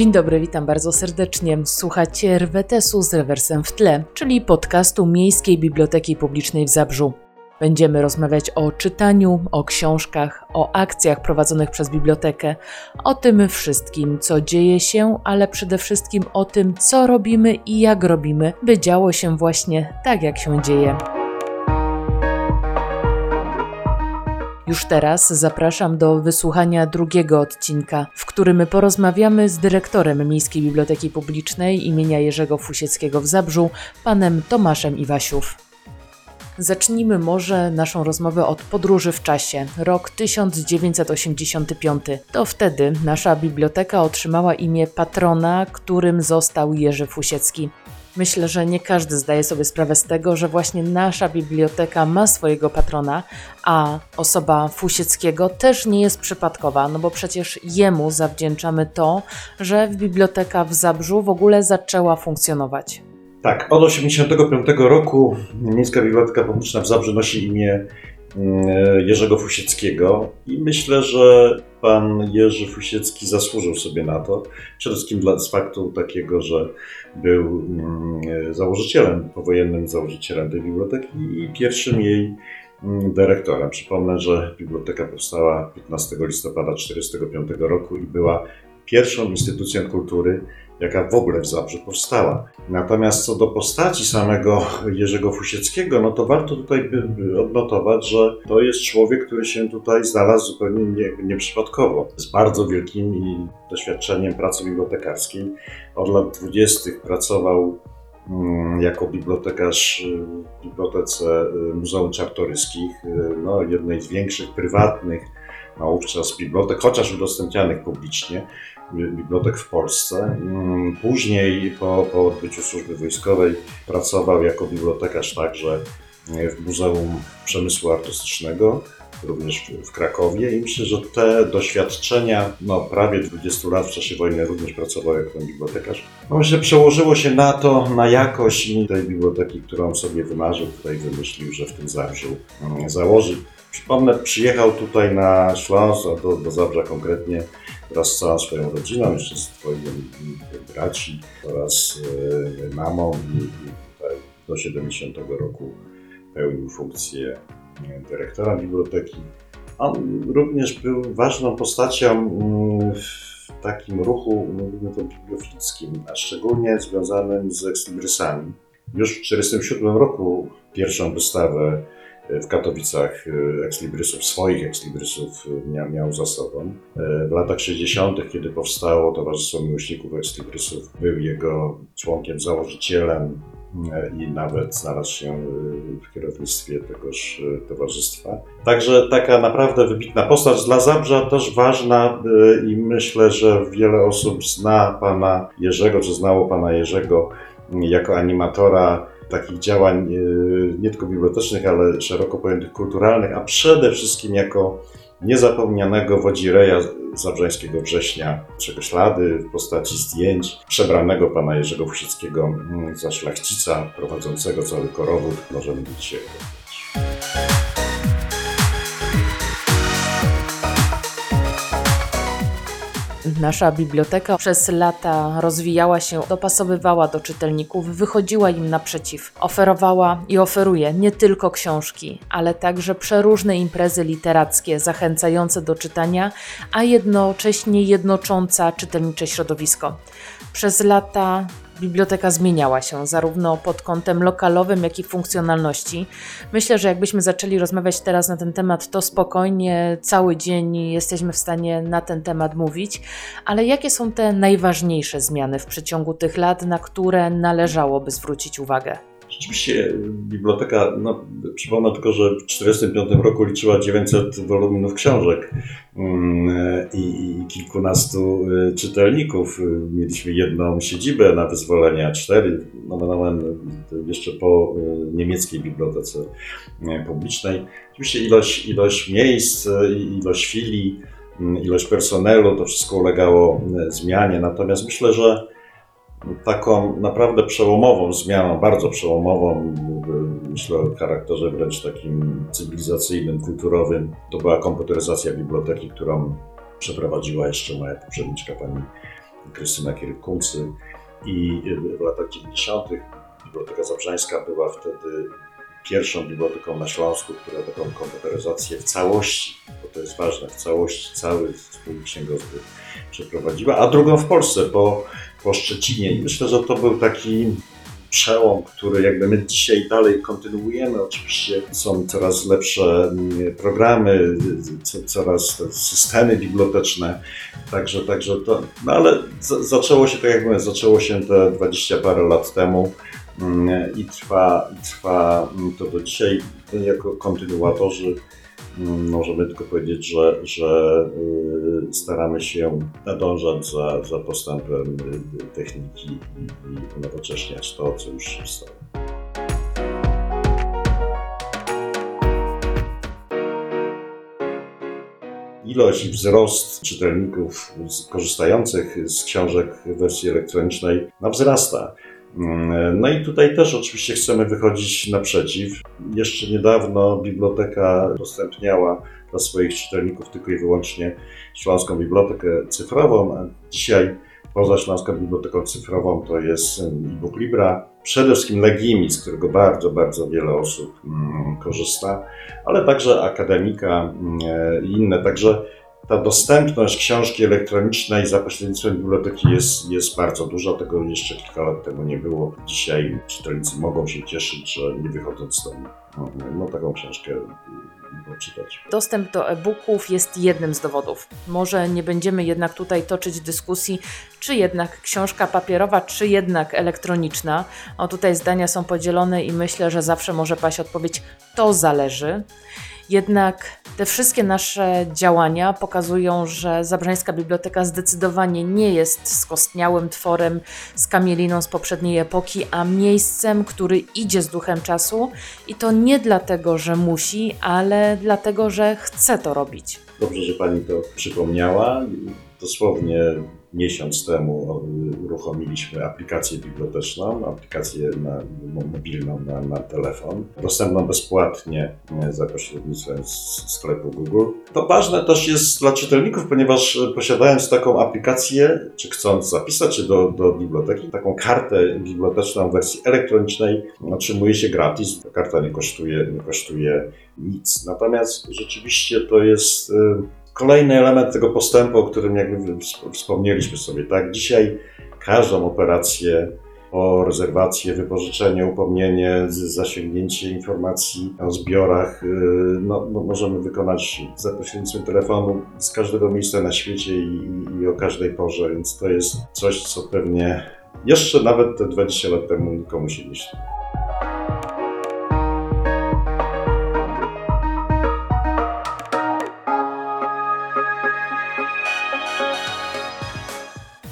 Dzień dobry, witam bardzo serdecznie. Słuchacie RWTS-u z rewersem w tle, czyli podcastu Miejskiej Biblioteki Publicznej w Zabrzu. Będziemy rozmawiać o czytaniu, o książkach, o akcjach prowadzonych przez bibliotekę, o tym wszystkim, co dzieje się, ale przede wszystkim o tym, co robimy i jak robimy, by działo się właśnie tak, jak się dzieje. Już teraz zapraszam do wysłuchania drugiego odcinka, w którym porozmawiamy z dyrektorem Miejskiej Biblioteki Publicznej imienia Jerzego Fusieckiego w Zabrzu, panem Tomaszem Iwasiów. Zacznijmy może naszą rozmowę od podróży w czasie. Rok 1985. To wtedy nasza biblioteka otrzymała imię patrona, którym został Jerzy Fusiecki. Myślę, że nie każdy zdaje sobie sprawę z tego, że właśnie nasza biblioteka ma swojego patrona, a osoba Fusieckiego też nie jest przypadkowa, no bo przecież jemu zawdzięczamy to, że biblioteka w Zabrzu w ogóle zaczęła funkcjonować. Tak, od 1985 roku Miejska Biblioteka Publiczna w Zabrzu nosi imię Jerzego Fusieckiego i myślę, że pan Jerzy Fusiecki zasłużył sobie na to. Przede wszystkim dla, z faktu takiego, że był mm, założycielem, powojennym założycielem tej biblioteki i pierwszym jej mm, dyrektorem. Przypomnę, że biblioteka powstała 15 listopada 1945 roku i była pierwszą instytucją kultury, jaka w ogóle w Zabrzu powstała. Natomiast co do postaci samego Jerzego Fusieckiego, no to warto tutaj odnotować, że to jest człowiek, który się tutaj znalazł zupełnie nie, nieprzypadkowo. Z bardzo wielkim doświadczeniem pracy bibliotekarskiej. Od lat 20. pracował mm, jako bibliotekarz w Bibliotece y, Muzeum Czartoryskich, y, no, jednej z większych prywatnych no, wówczas bibliotek, chociaż udostępnianych publicznie bibliotek w Polsce. Mm, później po, po odbyciu służby wojskowej pracował jako bibliotekarz także w Muzeum Przemysłu Artystycznego, również w Krakowie i myślę, że te doświadczenia, no prawie 20 lat w czasie wojny również pracował jako bibliotekarz. No myślę, przełożyło się na to, na jakość tej biblioteki, którą sobie wymarzył, tutaj wymyślił, że w tym Zabrzu mm, założy. Przypomnę, przyjechał tutaj na Śląsk, do, do Zabrza konkretnie, wraz z całą swoją rodziną, jeszcze z twoim braci oraz e, mamą i, tutaj do 70 roku pełnił funkcję e, dyrektora biblioteki. On również był ważną postacią mm, w takim ruchu, mówimy to bibliofickim, a szczególnie związanym z ekslibrisami. Już w 1947 roku pierwszą wystawę w Katowicach e, ekslibrisów, swoich ekslibrisów e, miał, miał za sobą. E, w latach 60., kiedy powstało Towarzystwo Miłośników Ekslibrisów, był jego członkiem, założycielem i nawet znalazł się w kierownictwie tegoż towarzystwa. Także taka naprawdę wybitna postać dla Zabrza, też ważna i myślę, że wiele osób zna pana Jerzego, czy znało pana Jerzego jako animatora takich działań nie tylko bibliotecznych, ale szeroko pojętych kulturalnych, a przede wszystkim jako niezapomnianego wodzireja zabrzeńskiego września, czego ślady w postaci zdjęć przebranego pana Jerzego Wusickiego mm, za szlachcica prowadzącego cały korowód możemy dzisiaj Nasza biblioteka przez lata rozwijała się, dopasowywała do czytelników, wychodziła im naprzeciw, oferowała i oferuje nie tylko książki, ale także przeróżne imprezy literackie zachęcające do czytania, a jednocześnie jednocząca czytelnicze środowisko. Przez lata biblioteka zmieniała się, zarówno pod kątem lokalowym, jak i funkcjonalności. Myślę, że jakbyśmy zaczęli rozmawiać teraz na ten temat, to spokojnie cały dzień jesteśmy w stanie na ten temat mówić. Ale jakie są te najważniejsze zmiany w przeciągu tych lat, na które należałoby zwrócić uwagę? Rzeczywiście biblioteka, no, przypomnę tylko, że w 1945 roku liczyła 900 woluminów książek mm, i, kilkunastu y, czytelników. Mieliśmy jedną siedzibę na wyzwolenia, cztery, no, jeszcze po y, niemieckiej bibliotece y, publicznej. Oczywiście ilość, ilość miejsc, ilość filii, ilość personelu, to wszystko ulegało zmianie. Natomiast myślę, że taką naprawdę przełomową zmianą, bardzo przełomową, myślę o charakterze wręcz takim cywilizacyjnym, kulturowym, to była komputeryzacja biblioteki, którą przeprowadziła jeszcze moja poprzedniczka pani Krystyna Kieryk-Kuncy i w latach 90. Biblioteka Zabrzańska była wtedy pierwszą biblioteką na Śląsku, która taką komputeryzację w całości, bo to jest ważne, w całości cały wspólnik księgozbiór przeprowadziła, a drugą w Polsce po, po Szczecinie. I myślę, że to był taki przełom, który jakby my dzisiaj dalej kontynuujemy. Oczywiście są coraz lepsze mm, programy, co, coraz te systemy biblioteczne, także, także to, no ale za, zaczęło się, tak jak mówię, zaczęło się te 20 parę lat temu mm, i trwa, trwa to do dzisiaj. Jako kontynuatorzy możemy tylko powiedzieć, że, że y, staramy się nadążać za, za postępem y, techniki i unowocześniać to, co już się stało. Ilość i wzrost czytelników korzystających z książek w wersji elektronicznej no, wzrasta. No i tutaj też oczywiście chcemy wychodzić naprzeciw. Jeszcze niedawno biblioteka udostępniała dla swoich czytelników tylko i wyłącznie Śląską Bibliotekę Cyfrową, a dzisiaj poza Śląską Biblioteką Cyfrową to jest e-book Libra, przede wszystkim Legimi, z którego bardzo, bardzo wiele osób mm, korzysta, ale także Akademika e, i inne. Także ta dostępność książki elektronicznej za pośrednictwem biblioteki jest, jest bardzo duża. Tego jeszcze kilka lat temu nie było. Dzisiaj czytelnicy mogą się cieszyć, że nie wychodząc z domu, no, no taką książkę mogą czytać. Dostęp do e-booków jest jednym z dowodów. Może nie będziemy jednak tutaj toczyć dyskusji, czy jednak książka papierowa, czy jednak elektroniczna. O tutaj zdania są podzielone i myślę, że zawsze może paść odpowiedź to zależy. Jednak te wszystkie nasze działania pokazują, że Zabrzańska Biblioteka zdecydowanie nie jest skostniałym tworem z kamieliną z poprzedniej epoki, a miejscem, który idzie z duchem czasu i to nie dlatego, że musi, ale dlatego, że chce to robić. Dobrze, że Pani to przypomniała. Dosłownie miesiąc temu uruchomiliśmy aplikację biblioteczną, aplikację na, mobilną na, na telefon, dostępną bezpłatnie e, za pośrednictwem sklepu Google. To ważne też jest dla czytelników, ponieważ posiadając taką aplikację, czy chcąc zapisać się do, do biblioteki, taką kartę biblioteczną w wersji elektronicznej otrzymuje się gratis. Ta karta nie kosztuje, nie kosztuje nic. Natomiast rzeczywiście to jest e, kolejny element tego postępu, o którym jakby wspomnieliśmy sobie, tak? Dzisiaj każdą operację o rezerwację, wypożyczenie, upomnienie, zasięgnięcie informacji o zbiorach, y, no, no możemy wykonać za pośrednictwem telefonu z każdego miejsca na świecie i, i o każdej porze, więc to jest coś, co pewnie jeszcze nawet te 20 lat temu nikomu się nie śni.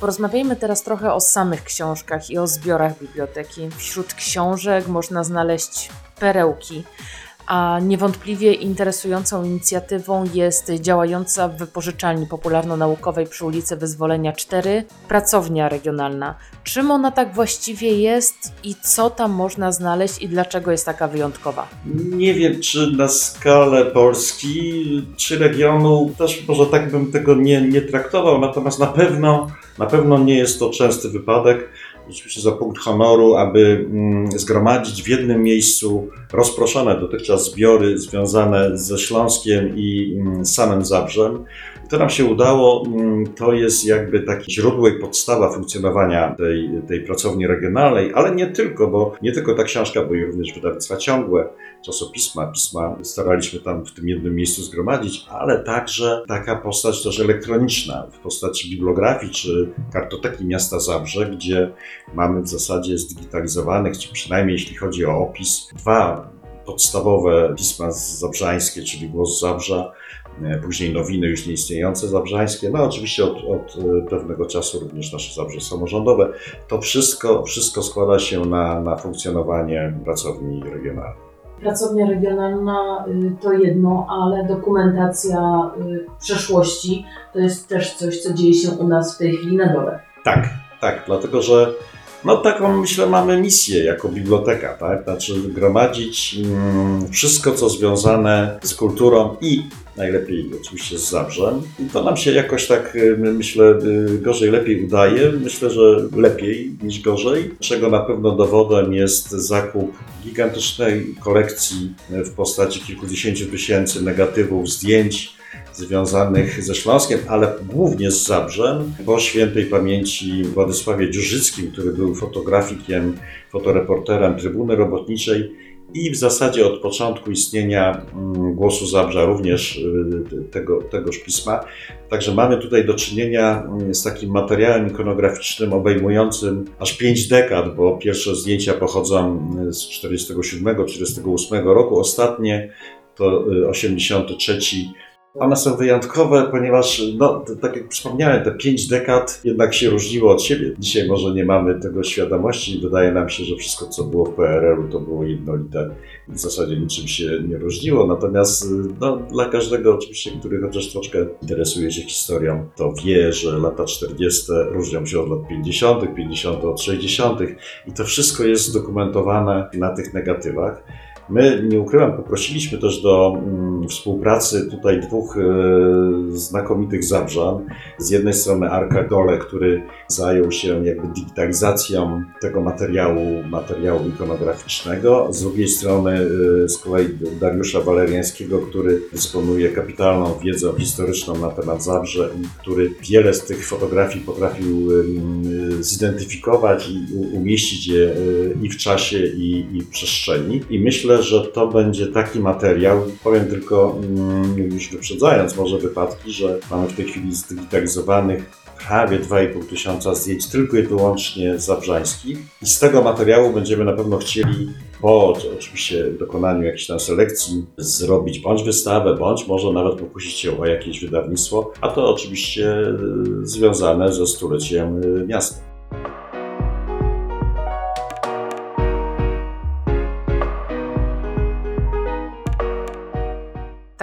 Porozmawiajmy teraz trochę o samych książkach i o zbiorach biblioteki. Wśród książek można znaleźć perełki, a niewątpliwie interesującą inicjatywą jest działająca w wypożyczalni popularno-naukowej przy ulicy Wyzwolenia 4 pracownia regionalna. Czym ona tak właściwie jest i co tam można znaleźć i dlaczego jest taka wyjątkowa? Nie wiem, czy na skalę Polski, czy regionu, też może tak bym tego nie, nie traktował, natomiast na pewno, na pewno nie jest to częsty wypadek rzeczywiście za punkt honoru, aby mm, zgromadzić w jednym miejscu rozproszone dotychczas zbiory związane ze Śląskiem i mm, samym Zabrzem. To nam się udało. Mm, to jest jakby takie źródło i podstawa funkcjonowania tej, tej pracowni regionalnej, ale nie tylko, bo nie tylko ta książka, bo i również wydawnictwa ciągłe, czasopisma, pisma staraliśmy tam w tym jednym miejscu zgromadzić, ale także taka postać też elektroniczna w postaci bibliografii czy kartoteki miasta Zabrze, gdzie mamy w zasadzie zdigitalizowanych, czy przynajmniej jeśli chodzi o opis, dwa podstawowe pisma zabrzańskie, czyli Głos Zabrza, później nowiny już nieistniejące zabrzańskie, no oczywiście od, od e, pewnego czasu również nasze Zabrze samorządowe. To wszystko, wszystko składa się na, na funkcjonowanie pracowni regionalnej. Pracownia regionalna y, to jedno, ale dokumentacja y, przeszłości to jest też coś, co dzieje się u nas w tej chwili na dole. Tak, tak, dlatego że No taką myślę mamy misję jako biblioteka, tak? Znaczy gromadzić mm, wszystko, co związane z kulturą i najlepiej oczywiście z Zabrzem. I to nam się jakoś tak, y, myślę, y, gorzej, lepiej udaje. Myślę, że lepiej niż gorzej, czego na pewno dowodem jest zakup gigantycznej kolekcji w postaci kilkudziesięciu tysięcy negatywów, zdjęć, związanych ze Śląskiem, ale głównie z Zabrzem, po świętej pamięci Władysławie Dziurzyckim, który był fotografikiem, fotoreporterem Trybuny Robotniczej i w zasadzie od początku istnienia mm, Głosu Zabrza również y, tego, tegoż pisma. Także mamy tutaj do czynienia mm, z takim materiałem ikonograficznym obejmującym aż pięć dekad, bo pierwsze zdjęcia pochodzą y, z 47-48 roku, ostatnie to 83 one są wyjątkowe, ponieważ, no, tak jak wspomniałem, te pięć dekad jednak się różniło od siebie. Dzisiaj może nie mamy tego świadomości i wydaje nam się, że wszystko, co było w PRL-u, to było jednolite i w zasadzie niczym się nie różniło. Natomiast no, dla każdego oczywiście, który chociaż troszkę interesuje się historią, to wie, że lata 40. różnią się od lat 50., 50. od 60. i to wszystko jest zdokumentowane na tych negatywach. My, nie ukrywam, poprosiliśmy też do mm, współpracy tutaj dwóch e, znakomitych zabrzan. Z jednej strony Arka Gole, który zajął się jakby digitalizacją tego materiału, materiału ikonograficznego. Z drugiej strony e, z kolei Dariusza Waleriańskiego, który dysponuje kapitalną wiedzą historyczną na temat Zabrze i który wiele z tych fotografii potrafił zidentyfikować i umieścić je e, i w czasie, i, i w przestrzeni. I myślę, że to będzie taki materiał, powiem tylko mm, już wyprzedzając może wypadki, że mamy w tej chwili zdigitalizowanych prawie 2,5 tysiąca zdjęć tylko i wyłącznie zabrzańskich i z tego materiału będziemy na pewno chcieli po oczywiście dokonaniu jakiejś tam selekcji zrobić bądź wystawę, bądź może nawet pokusić się o jakieś wydawnictwo, a to oczywiście y, związane ze stuleciem y, miasta.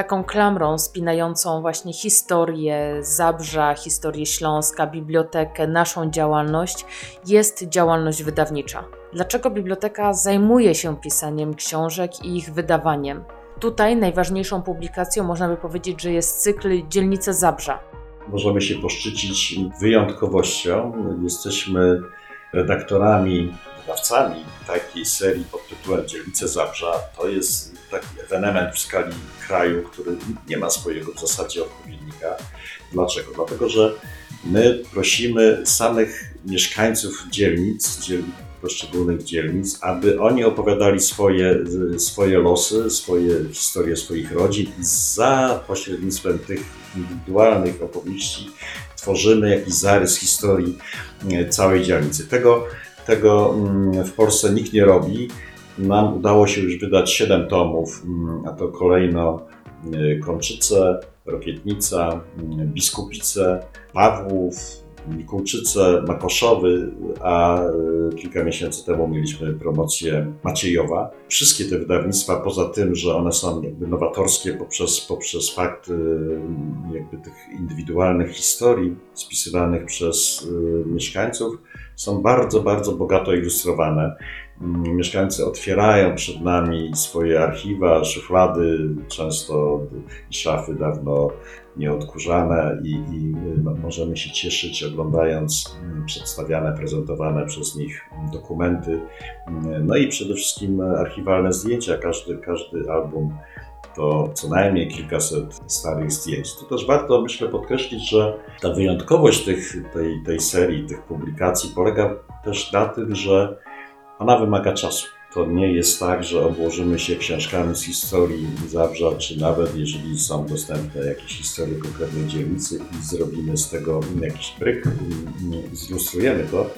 Taką klamrą spinającą właśnie historię Zabrza, historię Śląska, bibliotekę, naszą działalność jest działalność wydawnicza. Dlaczego biblioteka zajmuje się pisaniem książek i ich wydawaniem? Tutaj najważniejszą publikacją można by powiedzieć, że jest cykl Dzielnice Zabrza. Możemy się poszczycić wyjątkowością. Jesteśmy redaktorami wydawcami takiej serii pod tytułem Dzielnice Zabrza. To jest taki ewenement w skali kraju, który nie ma swojego w zasadzie odpowiednika. Dlaczego? Dlatego, że my prosimy samych mieszkańców dzielnic, dzielnic poszczególnych dzielnic, aby oni opowiadali swoje, swoje losy, swoje historie swoich rodzin i za pośrednictwem tych indywidualnych opowieści tworzymy jakiś zarys historii e, całej dzielnicy. Tego tego mm, w Polsce nikt nie robi. Nam udało się już wydać 7 tomów, mm, a to kolejno y, Konczyce, Rokietnica, y, Biskupice, Pawłów, Mikułczyce, Makoszowy, a y, kilka miesięcy temu mieliśmy promocję Maciejowa. Wszystkie te wydawnictwa, poza tym, że one są jakby nowatorskie poprzez, poprzez fakt jakby tych indywidualnych historii spisywanych przez mieszkańców, są bardzo, bardzo bogato ilustrowane. Mm, mieszkańcy otwierają przed nami swoje archiwa, szuflady, często szafy dawno nieodkurzane i, i możemy się cieszyć oglądając mm, przedstawiane, prezentowane przez nich dokumenty. Mm, no i przede wszystkim archiwalne zdjęcia. Każdy, każdy album to co najmniej kilkaset starych zdjęć. Tu też warto, myślę, podkreślić, że ta wyjątkowość tych, tej, tej serii, tych publikacji polega też na tym, że ona wymaga czasu. To nie jest tak, że obłożymy się książkami z historii Zabrza, czy nawet jeżeli są dostępne jakieś historie konkretnej dzielnicy i zrobimy z tego jakiś bryk, zilustrujemy to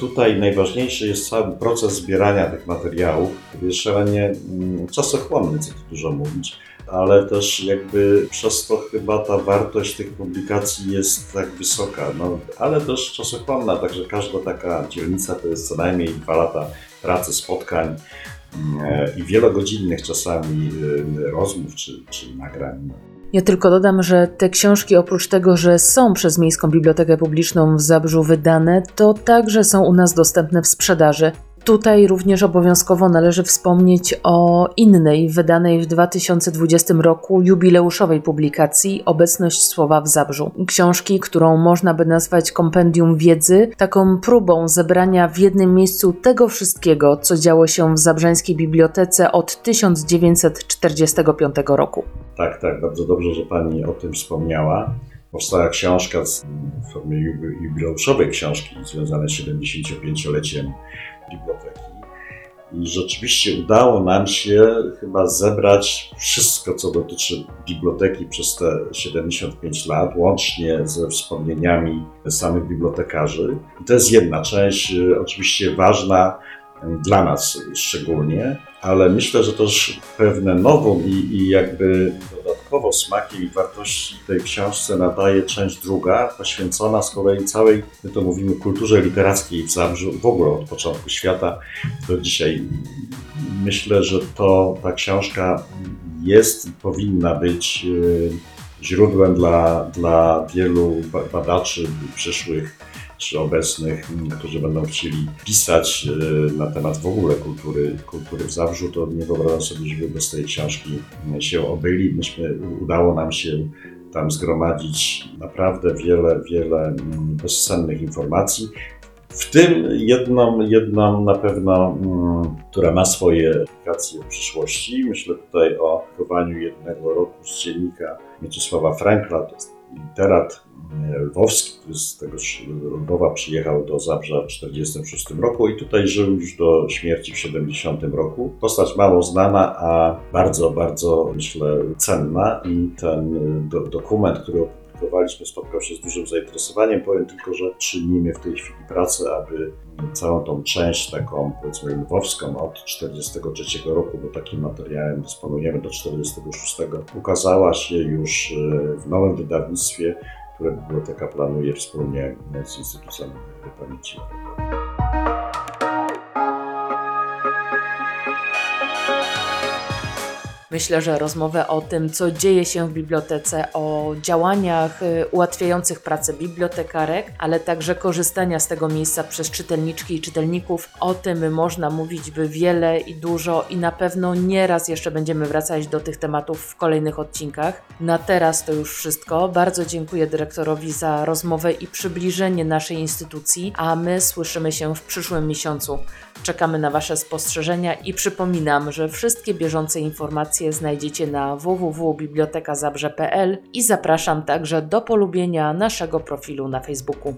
tutaj najważniejszy jest cały proces zbierania tych materiałów, który jest szalenie mm, czasochłonny, co tu dużo mówić, ale też jakby przez to chyba ta wartość tych publikacji jest tak wysoka, no, ale też czasochłonna, także każda taka dzielnica to jest co najmniej dwa lata pracy, spotkań mm, e, i wielogodzinnych czasami e, rozmów czy, czy nagrań. Ja tylko dodam, że te książki oprócz tego, że są przez Miejską Bibliotekę Publiczną w Zabrzu wydane, to także są u nas dostępne w sprzedaży. Tutaj również obowiązkowo należy wspomnieć o innej, wydanej w 2020 roku jubileuszowej publikacji Obecność Słowa w Zabrzu. Książki, którą można by nazwać kompendium wiedzy, taką próbą zebrania w jednym miejscu tego wszystkiego, co działo się w Zabrzeńskiej Bibliotece od 1945 roku. Tak, tak, bardzo dobrze, że Pani o tym wspomniała. Powstała książka w formie jubi- jubileuszowej książki związane z 75-leciem biblioteki. I rzeczywiście udało nam się chyba zebrać wszystko, co dotyczy biblioteki przez te 75 lat, łącznie ze wspomnieniami samych bibliotekarzy. I to jest jedna część, oczywiście ważna dla nas szczególnie, ale myślę, że też pewne nową i, i jakby dodatkowo smakiem i wartości tej książce nadaje część druga, poświęcona z kolei całej, my to mówimy, kulturze literackiej w Zabrzu, w ogóle od początku świata do dzisiaj. Myślę, że to ta książka jest, powinna być y, źródłem dla, dla wielu ba- badaczy przyszłych czy obecnych, m, którzy będą chcieli pisać y, na temat w ogóle kultury, kultury w Zabrzu, to nie wyobrażam sobie, żeby bez tej książki m, się obyli. Myśmy, udało nam się tam zgromadzić naprawdę wiele, wiele mm, bezcennych informacji. W tym jedną, jedną na pewno, mm, która ma swoje aplikacje w przyszłości. Myślę tutaj o chowaniu jednego roku z dziennika Mieczysława Frankla, to jest literat lwowski, który z tego Lwowa przyjechał do Zabrza w 1946 roku i tutaj żył już do śmierci w 70 roku. Postać mało znana, a bardzo, bardzo myślę cenna i ten y, do, dokument, który opublikowaliśmy, spotkał się z dużym zainteresowaniem. Powiem tylko, że czynimy w tej chwili pracę, aby całą tą część taką powiedzmy lwowską od 1943 roku, bo takim materiałem dysponujemy do 1946, ukazała się już y, w nowym wydawnictwie, które biblioteka planuje wspólnie z Instytutem Pamięci Narodowej. Myślę, że rozmowę o tym, co dzieje się w bibliotece, o działaniach y, ułatwiających pracę bibliotekarek, ale także korzystania z tego miejsca przez czytelniczki i czytelników, o tym można mówić by wiele i dużo i na pewno nieraz jeszcze będziemy wracać do tych tematów w kolejnych odcinkach. Na teraz to już wszystko. Bardzo dziękuję dyrektorowi za rozmowę i przybliżenie naszej instytucji, a my słyszymy się w przyszłym miesiącu. Czekamy na Wasze spostrzeżenia i przypominam, że wszystkie bieżące znajdziecie na www.bibliotekazabrze.pl i zapraszam także do polubienia naszego profilu na Facebooku.